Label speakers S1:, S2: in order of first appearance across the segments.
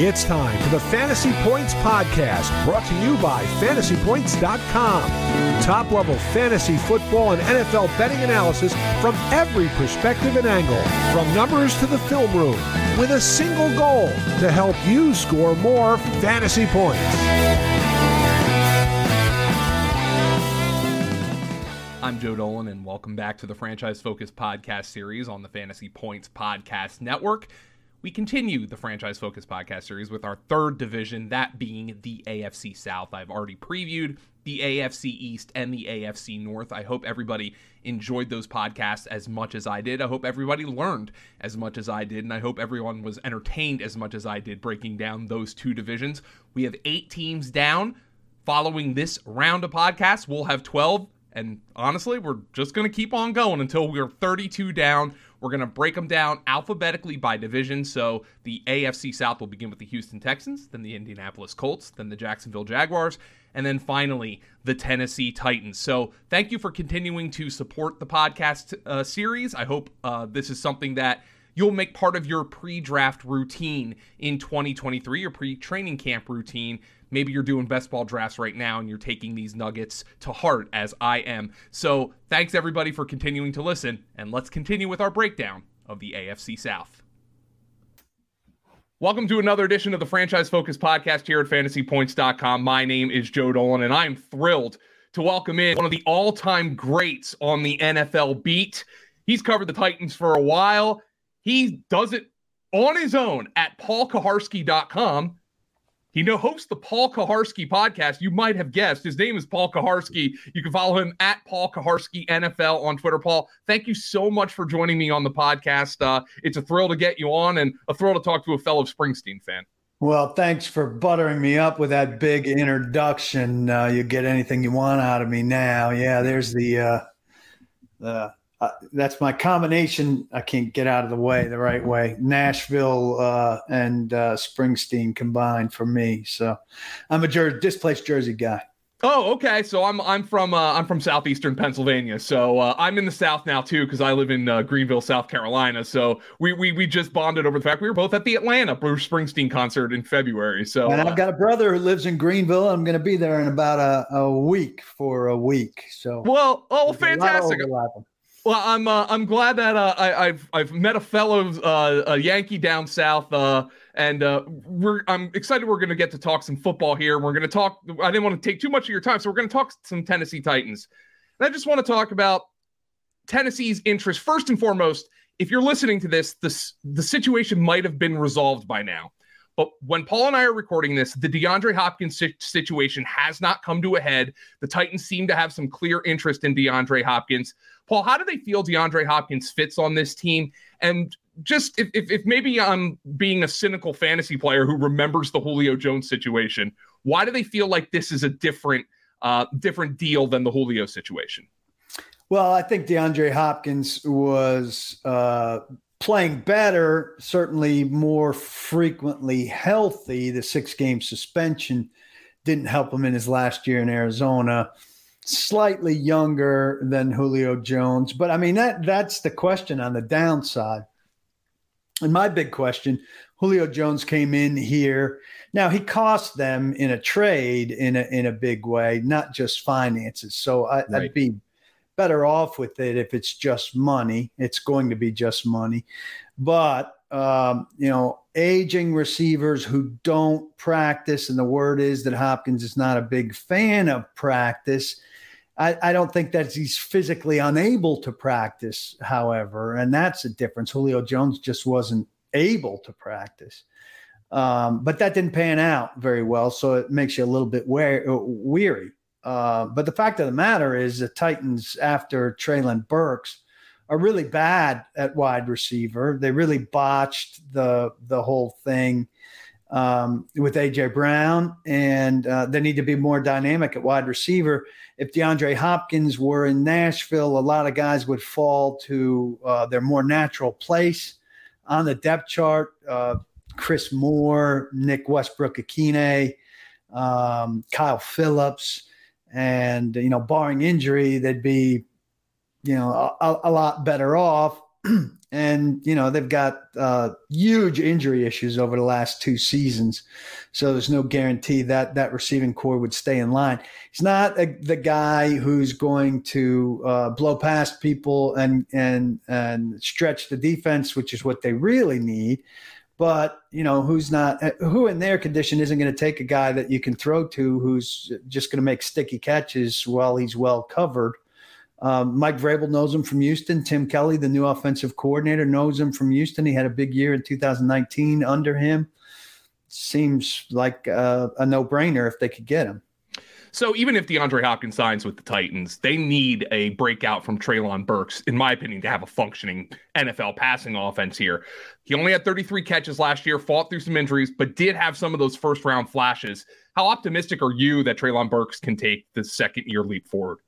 S1: It's time for the Fantasy Points Podcast, brought to you by fantasypoints.com. Top level fantasy football and NFL betting analysis from every perspective and angle, from numbers to the film room, with a single goal to help you score more fantasy points.
S2: I'm Joe Dolan, and welcome back to the Franchise Focus podcast series on the Fantasy Points Podcast Network we continue the franchise focus podcast series with our third division, that being the AFC South. I've already previewed the AFC East and the AFC North. I hope everybody enjoyed those podcasts as much as I did. I hope everybody learned as much as I did, and I hope everyone was entertained as much as I did breaking down those two divisions. We have eight teams down. Following this round of podcasts, we'll have 12. And honestly, we're just going to keep on going until we're 32 down. We're going to break them down alphabetically by division. So the AFC South will begin with the Houston Texans, then the Indianapolis Colts, then the Jacksonville Jaguars, and then finally the Tennessee Titans. So thank you for continuing to support the podcast uh, series. I hope uh, this is something that you'll make part of your pre draft routine in 2023, your pre training camp routine maybe you're doing best ball drafts right now and you're taking these nuggets to heart as I am. So thanks everybody for continuing to listen, and let's continue with our breakdown of the AFC South. Welcome to another edition of the Franchise Focus podcast here at fantasypoints.com. My name is Joe Dolan, and I'm thrilled to welcome in one of the all time greats on the NFL beat. He's covered the Titans for a while. He does it on his own at paulkuharsky.com he now hosts the Paul Kuharsky podcast. You might have guessed his name is Paul Kuharsky. You can follow him at Paul Kuharsky NFL on Twitter. Paul, thank you so much for joining me on the podcast. Uh, it's a thrill to get you on and a thrill to talk to a fellow Springsteen fan.
S3: Well, thanks for buttering me up with that big introduction. Uh, you get anything you want out of me now. Yeah, there's the uh, the uh, that's my combination. I can't get out of the way the right way. Nashville uh, and uh, Springsteen combined for me. So I'm a Jer- displaced Jersey guy.
S2: Oh, okay. So I'm I'm from uh, I'm from southeastern Pennsylvania. So uh, I'm in the South now too because I live in uh, Greenville, South Carolina. So we, we we just bonded over the fact we were both at the Atlanta Bruce Springsteen concert in February. So
S3: and I've got a brother who lives in Greenville. I'm going to be there in about a, a week for a week. So
S2: well, oh, fantastic. Well, I'm uh, I'm glad that uh, I, have I've met a fellow uh, a Yankee down south, uh, and uh, we're I'm excited we're going to get to talk some football here. We're going to talk. I didn't want to take too much of your time, so we're going to talk some Tennessee Titans. And I just want to talk about Tennessee's interest first and foremost. If you're listening to this, this the situation might have been resolved by now. But when Paul and I are recording this, the DeAndre Hopkins situation has not come to a head. The Titans seem to have some clear interest in DeAndre Hopkins. Paul, how do they feel DeAndre Hopkins fits on this team? And just if, if, if maybe I'm being a cynical fantasy player who remembers the Julio Jones situation, why do they feel like this is a different uh, different deal than the Julio situation?
S3: Well, I think DeAndre Hopkins was uh, playing better, certainly more frequently healthy. The six game suspension didn't help him in his last year in Arizona. Slightly younger than Julio Jones, but I mean that that's the question on the downside. And my big question, Julio Jones came in here. Now he cost them in a trade in a in a big way, not just finances. So I, right. I'd be better off with it if it's just money. It's going to be just money. But, um, you know, aging receivers who don't practice, and the word is that Hopkins is not a big fan of practice. I, I don't think that he's physically unable to practice, however, and that's a difference. Julio Jones just wasn't able to practice. Um, but that didn't pan out very well, so it makes you a little bit weary. Uh, but the fact of the matter is, the Titans, after Treylon Burks, are really bad at wide receiver. They really botched the the whole thing um, with AJ Brown, and uh, they need to be more dynamic at wide receiver. If DeAndre Hopkins were in Nashville, a lot of guys would fall to uh, their more natural place on the depth chart. Uh, Chris Moore, Nick Westbrook-Ikhine, um, Kyle Phillips and you know, barring injury, they'd be you know a, a lot better off. and you know they've got uh, huge injury issues over the last two seasons, so there's no guarantee that that receiving corps would stay in line. He's not a, the guy who's going to uh, blow past people and and and stretch the defense, which is what they really need. But you know who's not who in their condition isn't going to take a guy that you can throw to who's just going to make sticky catches while he's well covered um, Mike Vrabel knows him from Houston. Tim Kelly, the new offensive coordinator, knows him from Houston. He had a big year in 2019 under him. Seems like a, a no brainer if they could get him.
S2: So even if DeAndre Hopkins signs with the Titans, they need a breakout from Treylon Burks, in my opinion, to have a functioning NFL passing offense here. He only had 33 catches last year, fought through some injuries, but did have some of those first round flashes. How optimistic are you that Treylon Burks can take the second year leap forward?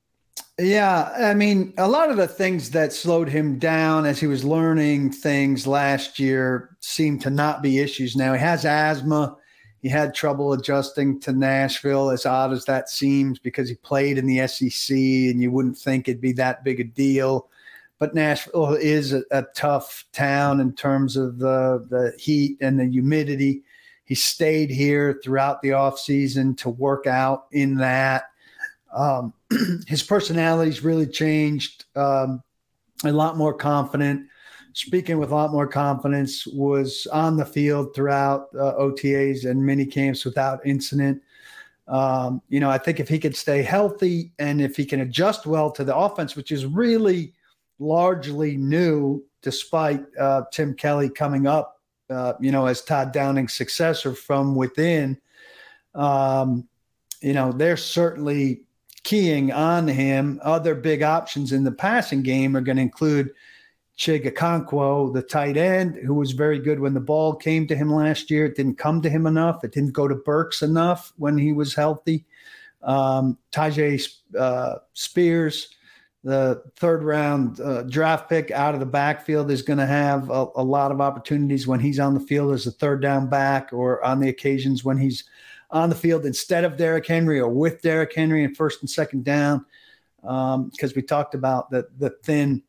S3: Yeah, I mean, a lot of the things that slowed him down as he was learning things last year seem to not be issues now. He has asthma. He had trouble adjusting to Nashville, as odd as that seems, because he played in the SEC and you wouldn't think it'd be that big a deal. But Nashville is a, a tough town in terms of the, the heat and the humidity. He stayed here throughout the offseason to work out in that. Um, his personality's really changed. Um, a lot more confident, speaking with a lot more confidence. Was on the field throughout uh, OTAs and mini camps without incident. Um, you know, I think if he could stay healthy and if he can adjust well to the offense, which is really largely new, despite uh, Tim Kelly coming up, uh, you know, as Todd Downing's successor from within. Um, you know, they're certainly keying on him. Other big options in the passing game are going to include Chig Okonkwo, the tight end, who was very good when the ball came to him last year. It didn't come to him enough. It didn't go to Burks enough when he was healthy. Um, Tyjae uh, Spears, the third round uh, draft pick out of the backfield, is going to have a, a lot of opportunities when he's on the field as a third down back or on the occasions when he's – on the field instead of Derrick Henry or with Derrick Henry in first and second down. Because um, we talked about the the thin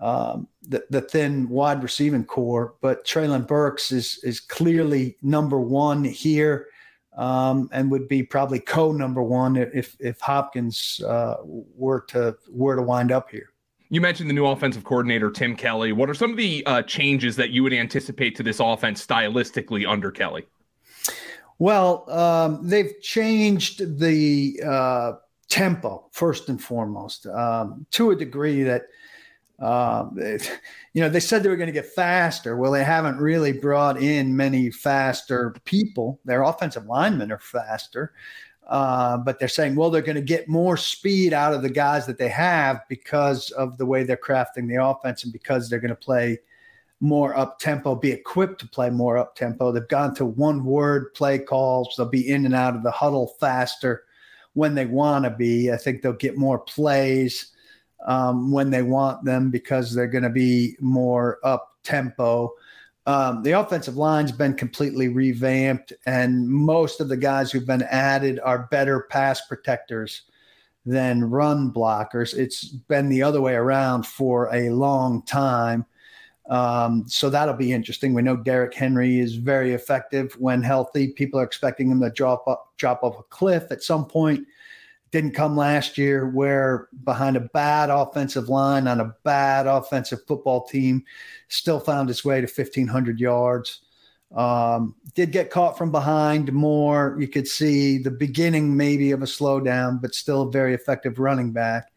S3: um, the, the thin wide receiving corps, but Treylon Burks is is clearly number one here, um, and would be probably co number one if if Hopkins uh, were to were to wind up here.
S2: You mentioned the new offensive coordinator Tim Kelly. What are some of the uh, changes that you would anticipate to this offense stylistically under Kelly?
S3: Well, um, they've changed the uh, tempo first and foremost um, to a degree that um, you know they said they were going to get faster. Well, they haven't really brought in many faster people. Their offensive linemen are faster, uh, but they're saying well they're going to get more speed out of the guys that they have because of the way they're crafting the offense and because they're going to play more up tempo, be equipped to play more up tempo. They've gone to one word play calls. They'll be in and out of the huddle faster when they want to be. I think they'll get more plays um, when they want them because they're going to be more up tempo. Um, the offensive line's been completely revamped, and most of the guys who've been added are better pass protectors than run blockers. It's been the other way around for a long time. Um, so that'll be interesting. We know Derrick Henry is very effective when healthy. People are expecting him to drop up, drop off a cliff at some point. Didn't come last year, where behind a bad offensive line on a bad offensive football team, still found its way to 1,500 yards. Um, did get caught from behind more. You could see the beginning maybe of a slowdown, but still a very effective running back.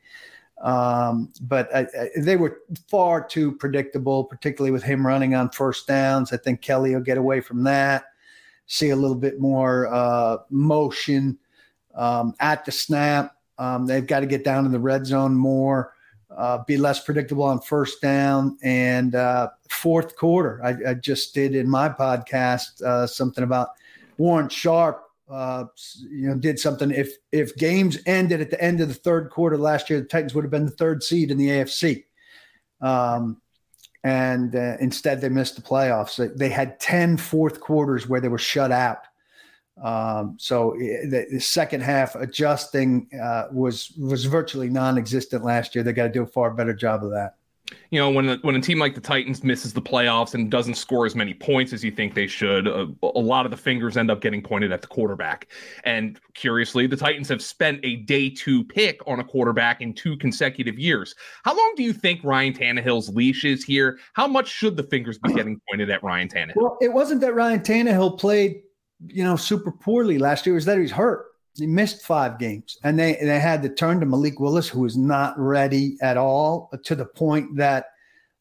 S3: Um, but I, I, they were far too predictable, particularly with him running on first downs. I think Kelly will get away from that, see a little bit more uh, motion um, at the snap. Um, they've got to get down in the red zone more, uh, be less predictable on first down and uh, fourth quarter. I, I, just did in my podcast uh, something about Warren Sharp uh, you know, did something. If if games ended at the end of the third quarter last year, the Titans would have been the third seed in the AFC. Um, and uh, instead, they missed the playoffs. They had 10 fourth quarters where they were shut out. Um, so eh, the, the, second half adjusting uh, was was virtually non-existent last year. They got to do a far better job of that.
S2: you know, when a, when a team like the Titans misses the playoffs and doesn't score as many points as you think they should, a, a, lot of the fingers end up getting pointed at the quarterback. And curiously, the Titans have spent a day two pick on a quarterback in two consecutive years. How long do you think Ryan Tannehill's leash is here? How much should the fingers be getting pointed at Ryan Tannehill?
S3: Well, it wasn't that Ryan Tannehill played, you know, super poorly last year. Was that he's hurt. He missed five games, and they they had to turn to Malik Willis, who was not ready at all, to the point that,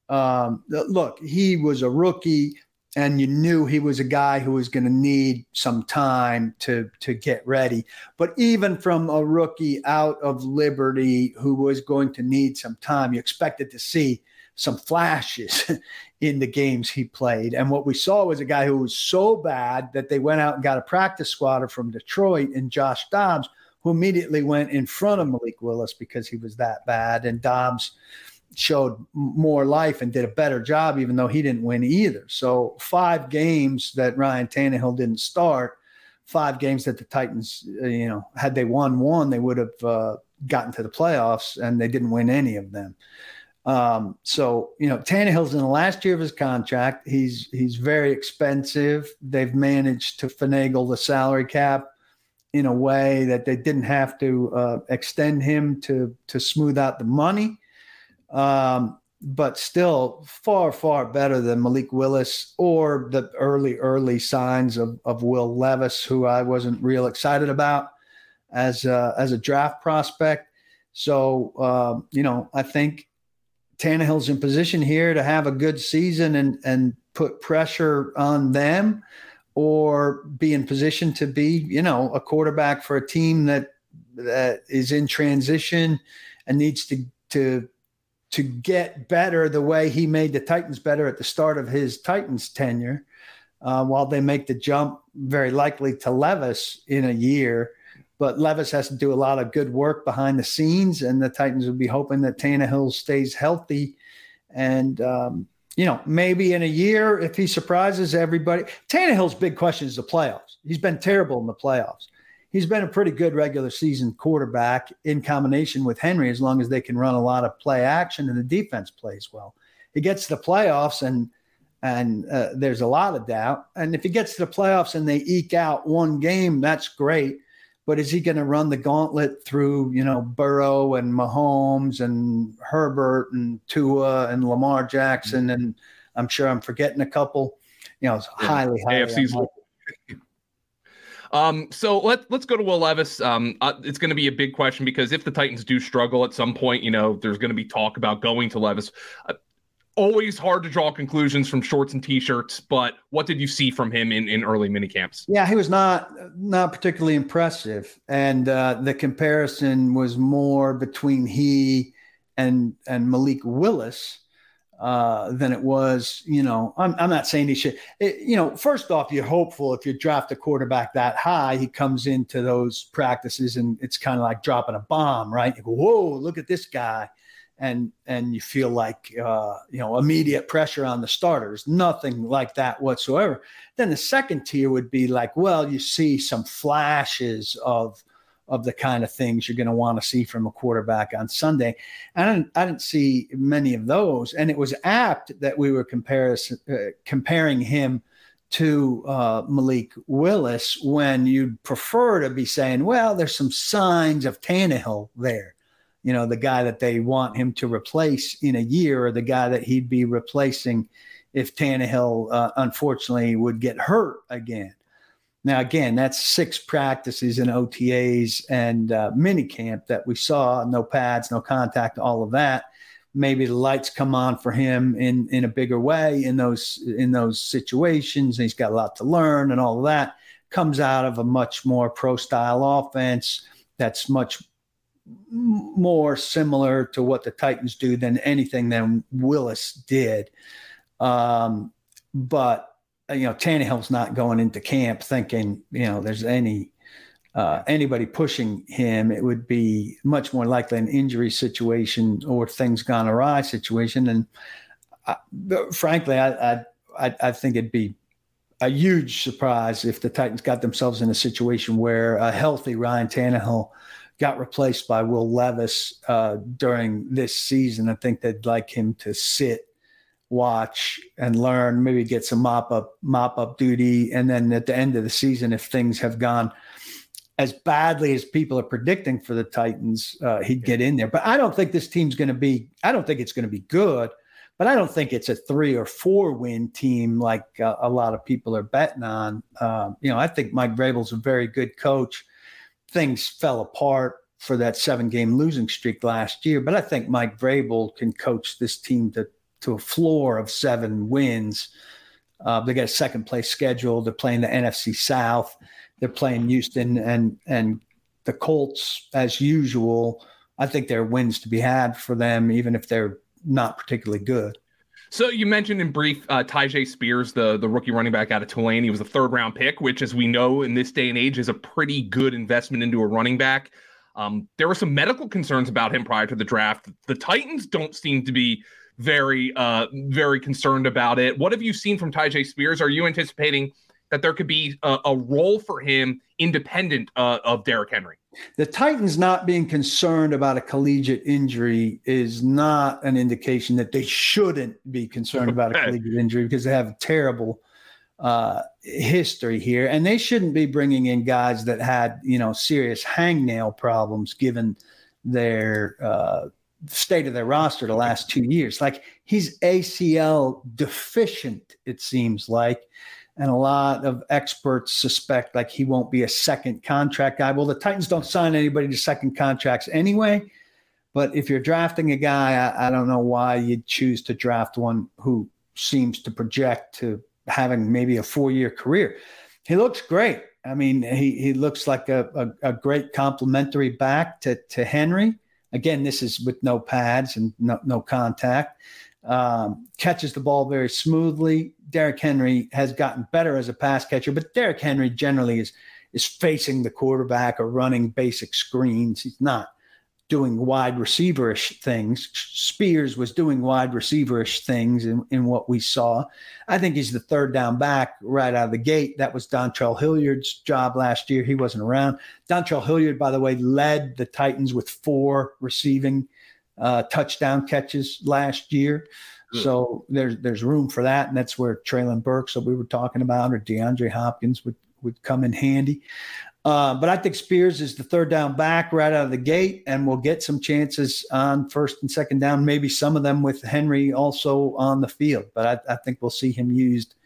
S3: um, look, he was a rookie, and you knew he was a guy who was going to need some time to to get ready. But even from a rookie out of Liberty, who was going to need some time, you expected to see some flashes in the games he played. And what we saw was a guy who was so bad that they went out and got a practice squatter from Detroit and Josh Dobbs, who immediately went in front of Malik Willis because he was that bad. And Dobbs showed more life and did a better job, even though he didn't win either. So five games that Ryan Tannehill didn't start, five games that the Titans, uh, you know, had they won one, they would have uh, gotten to the playoffs, and they didn't win any of them. Um, so you know, Tannehill's in the last year of his contract. He's he's very expensive. They've managed to finagle the salary cap in a way that they didn't have to uh, extend him to to smooth out the money. Um, but still far far better than Malik Willis or the early early signs of of Will Levis, who I wasn't real excited about as a, as a draft prospect. So um, you know, I think Tannehill's in position here to have a good season and and put pressure on them, or be in position to be, you know, a quarterback for a team that that is in transition and needs to to to get better the way he made the Titans better at the start of his Titans tenure, uh, while they make the jump very likely to Levis in a year. But Levis has to do a lot of good work behind the scenes, and the Titans would be hoping that Tannehill stays healthy. And, um, you know, maybe in a year, if he surprises everybody, Tannehill's big question is the playoffs. He's been terrible in the playoffs. He's been a pretty good regular season quarterback in combination with Henry, as long as they can run a lot of play action and the defense plays well. He gets to the playoffs and and uh, there's a lot of doubt. And if he gets to the playoffs and they eke out one game, that's great but is he going to run the gauntlet through, you know, Burrow and Mahomes and Herbert and Tua and Lamar Jackson and I'm sure I'm forgetting a couple. You know, it's yeah. highly, highly AFC's.
S2: Um, so let let's go to Will Levis. Um, uh, it's going to be a big question because if the Titans do struggle at some point, you know, there's going to be talk about going to Levis. Uh, always hard to draw conclusions from shorts and t-shirts but what did you see from him in, in early mini camps
S3: yeah he was not not particularly impressive. And uh, the comparison was more between he and and malik willis uh, than it was you know i'm, I'm not saying he should it, you know first off you're hopeful if you draft a quarterback that high he comes into those practices and it's kind of like dropping a bomb right? You go whoa look at this guy and and you feel like uh, you know immediate pressure on the starters. Nothing like that whatsoever. Then the second tier would be like, well, you see some flashes of of the kind of things you're going to want to see from a quarterback on Sunday. And I didn't, I didn't see many of those. And it was apt that we were comparison, uh, comparing him to uh, Malik Willis when you'd prefer to be saying, well, there's some signs of Tannehill there you know, the guy that they want him to replace in a year or the guy that he'd be replacing if Tannehill, uh, unfortunately, would get hurt again. Now, again, that's six practices and OTAs and uh, minicamp that we saw. No pads, no contact, all of that. Maybe the lights come on for him in in a bigger way in those in those situations. He's got a lot to learn and all of that. Comes out of a much more pro style offense that's much more similar to what the Titans do than anything than Willis did. Um, but uh, you know, Tannehill's not going into camp thinking you know there's any uh, anybody pushing him. It would be much more likely an injury situation or things gone awry situation. And I, frankly, I, I I think it'd be a huge surprise if the Titans got themselves in a situation where a healthy Ryan Tannehill got replaced by Will Levis uh, during this season. I think they'd like him to sit, watch, and learn. Maybe get some mop up mop up duty, and then at the end of the season, if things have gone as badly as people are predicting for the Titans, uh, he'd get in there. But I don't think this team's going to be. I don't think it's going to be good. But I don't think it's a three or four win team like uh, a lot of people are betting on. Uh, you know, I think Mike Vrabel's a very good coach. Things fell apart for that seven game losing streak last year, but I think Mike Vrabel can coach this team to to a floor of seven wins. Uh, they got a second place schedule. They're playing the NFC South. They're playing Houston and and the Colts as usual. I think there are wins to be had for them, even if they're not particularly good.
S2: So you mentioned in brief uh, Tyjae Spears, the the rookie running back out of Tulane. He was a third round pick, which, as we know, in this day and age, is a pretty good investment into a running back. Um, there were some medical concerns about him prior to the draft. The Titans don't seem to be very uh, very concerned about it. What have you seen from Tyjae Spears? Are you anticipating that there could be a, a role for him independent uh, of Derrick Henry?
S3: The Titans not being concerned about a collegiate injury is not an indication that they shouldn't be concerned about a collegiate injury because they have a terrible uh, history here, and they shouldn't be bringing in guys that had you know serious hangnail problems given their uh, state of their roster the last two years. Like he's ACL deficient, it seems like and a lot of experts suspect like he won't be a second contract guy. Well, the Titans don't sign anybody to second contracts anyway. But if you're drafting a guy, I, I don't know why you'd choose to draft one who seems to project to having maybe a four year career. He looks great. I mean, he, he looks like a, a, a great complementary back to, to Henry. Again, this is with no pads and no, no contact um, catches the ball very smoothly. Derrick Henry has gotten better as a pass catcher, but Derrick Henry generally is is facing the quarterback or running basic screens. He's not doing wide receiverish things. Spears was doing wide receiverish things in, in what we saw. I think he's the third down back right out of the gate. That was Dontrell Hilliard's job last year. He wasn't around. Dontrell Hilliard, by the way, led the Titans with four receiving uh, touchdown catches last year. Good. So there's there's room for that, and that's where Treylon Burks that we were talking about or DeAndre Hopkins would would come in handy. Uh, but I think Spears is the third down back right out of the gate, and we'll get some chances on first and second down. Maybe some of them with Henry also on the field. But I, I think we'll see him used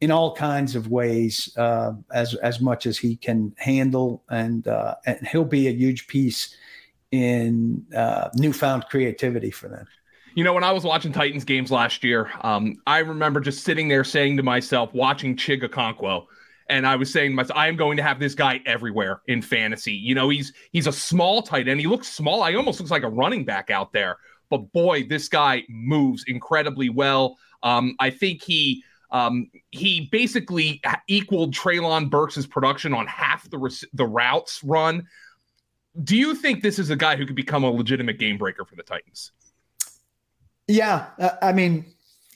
S3: in all kinds of ways uh, as as much as he can handle, and uh, and he'll be a huge piece in uh, newfound creativity for them.
S2: You know, when I was watching Titans games last year, um, I remember just sitting there saying to myself, watching Chig Okonkwo, and I was saying to myself, I am going to have this guy everywhere in fantasy. You know, he's he's a small tight end. He looks small. He almost looks like a running back out there. But boy, this guy moves incredibly well. Um, I think he um, he basically equaled Treylon Burks' production on half the the routes run do you think this is a guy who could become a legitimate game breaker for the Titans?
S3: Yeah, I mean,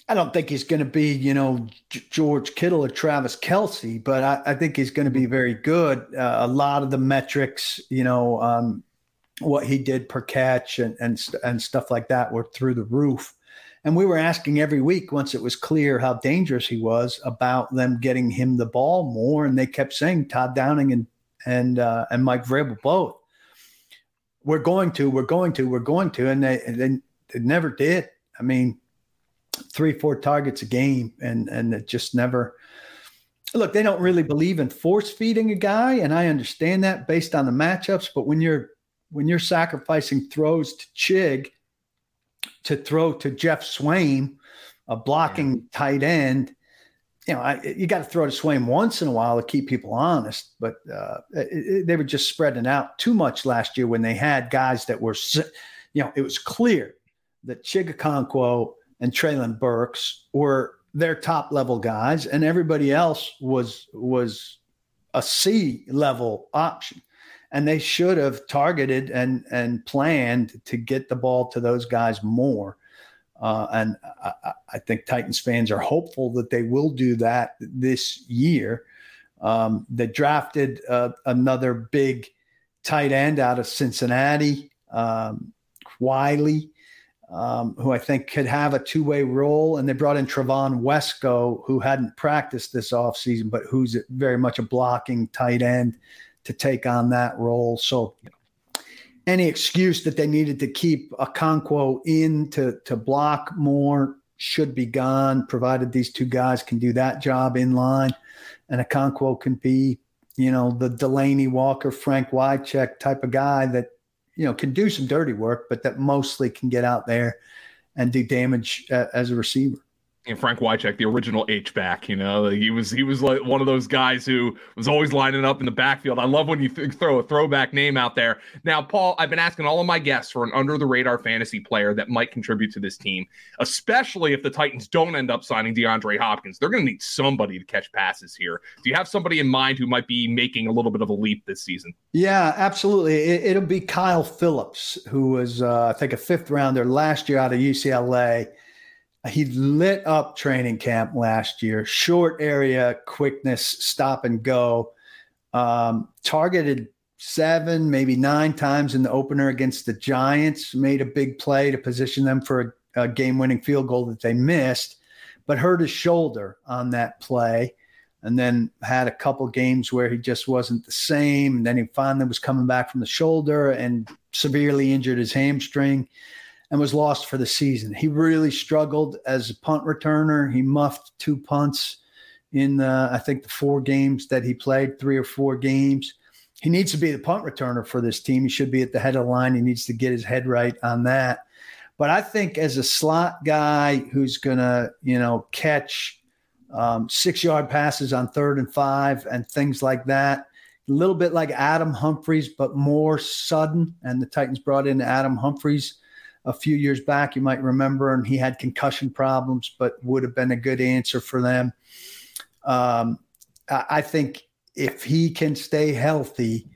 S3: I don't think he's going to be, you know, George Kittle or Travis Kelce, but I, I think he's going to be very good. Uh, a lot of the metrics, you know, um, what he did per catch and, and and stuff like that were through the roof. And we were asking every week once it was clear how dangerous he was about them getting him the ball more, and they kept saying Todd Downing and and uh, and Mike Vrabel both we're going to, we're going to, we're going to, and they, and they, they never did. I mean, three, four targets a game, and and it just never. Look, they don't really believe in force feeding a guy, and I understand that based on the matchups. But when you're when you're sacrificing throws to Chig, to throw to Geoff Swaim, a blocking yeah. tight end, you know, I, you got to throw to Swaim once in a while to keep people honest, but uh, it, it, they were just spreading out too much last year when they had guys that were, you know, it was clear that Chig Okonkwo and Treylon Burks were their top level guys, and everybody else was was a C level option, and they should have targeted and and planned to get the ball to those guys more. Uh, and I, I, think Titans fans are hopeful that they will do that this year. Um, they drafted uh, another big tight end out of Cincinnati, um, Whyle, um, who I think could have a two way role. And they brought in Trevon Wesco, who hadn't practiced this offseason, but who's very much a blocking tight end to take on that role. So, any excuse that they needed to keep Okonkwo in to, to block more should be gone, provided these two guys can do that job in line. And Okonkwo can be, you know, the Delanie Walker, Frank Wycheck type of guy that you know can do some dirty work, but that mostly can get out there and do damage uh, as a receiver
S2: and Frank Wycheck, the original H back, you know, he was he was like one of those guys who was always lining up in the backfield. I love when you th- throw a throwback name out there. Now, Paul, I've been asking all of my guests for an under the radar fantasy player that might contribute to this team, especially if the Titans don't end up signing DeAndre Hopkins. They're going to need somebody to catch passes here. Do you have somebody in mind who might be making a little bit of a leap this season?
S3: Yeah, absolutely. It, will be Kyle Phillips, who was uh, I think a fifth rounder last year out of UCLA he lit up training camp last year. Short area quickness, stop and go. Um, targeted seven, maybe nine times in the opener against the Giants. Made a big play to position them for a, a game-winning field goal that they missed, but hurt his shoulder on that play. And then had a couple games where he just wasn't the same. And then he finally was coming back from the shoulder and severely injured his hamstring and was lost for the season. He really struggled as a punt returner. He muffed two punts in the, I think the four games that he played, three or four games. He needs to be the punt returner for this team. He should be at the head of the line. He needs to get his head right on that. But I think as a slot guy who's to, you know, catch um, six yard passes on third and five and things like that, a little bit like Adam Humphries, but more sudden. And the Titans brought in Adam Humphries a few years back, you might remember, and he had concussion problems, but would have been a good answer for them. Um, I think if he can stay healthy,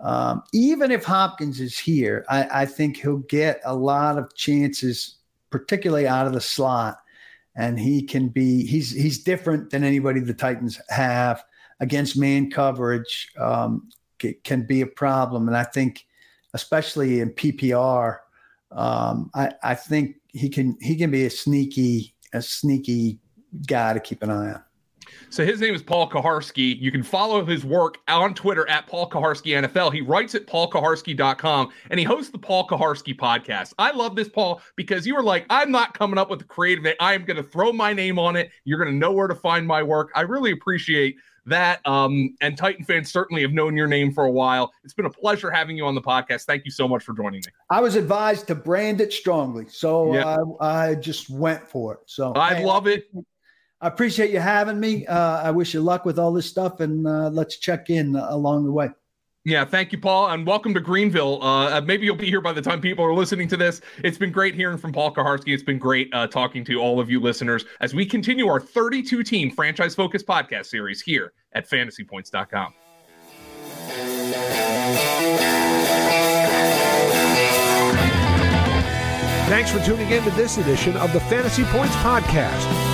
S3: um, even if Hopkins is here, I, I, think he'll get a lot of chances, particularly out of the slot. And he can be he's he's different than anybody the Titans have against man coverage. Um, can be a problem, and I think, especially in PPR, um, I, I think he can he can be a sneaky a sneaky guy to keep an eye on.
S2: So his name is Paul Kuharsky. You can follow his work on Twitter at Paul Kuharsky NFL. He writes at paulkuharsky.com and he hosts the Paul Kuharsky podcast. I love this, Paul, because you were like, I'm not coming up with a creative. I am going to throw my name on it. You're going to know where to find my work. I really appreciate that. Um, and Titan fans certainly have known your name for a while. It's been a pleasure having you on the podcast. Thank you so much for joining me.
S3: I was advised to brand it strongly, so yeah. uh, I just went for it. So
S2: I hey, love it.
S3: I appreciate you having me. Uh, I wish you luck with all this stuff, and uh, let's check in along the way.
S2: Yeah, thank you, Paul, and welcome to Greenville. Uh, maybe you'll be here by the time people are listening to this. It's been great hearing from Paul Kuharsky. It's been great uh, talking to all of you listeners as we continue our 32 team franchise focused podcast series here at fantasypoints.com.
S1: Thanks for tuning in to this edition of the Fantasy Points Podcast.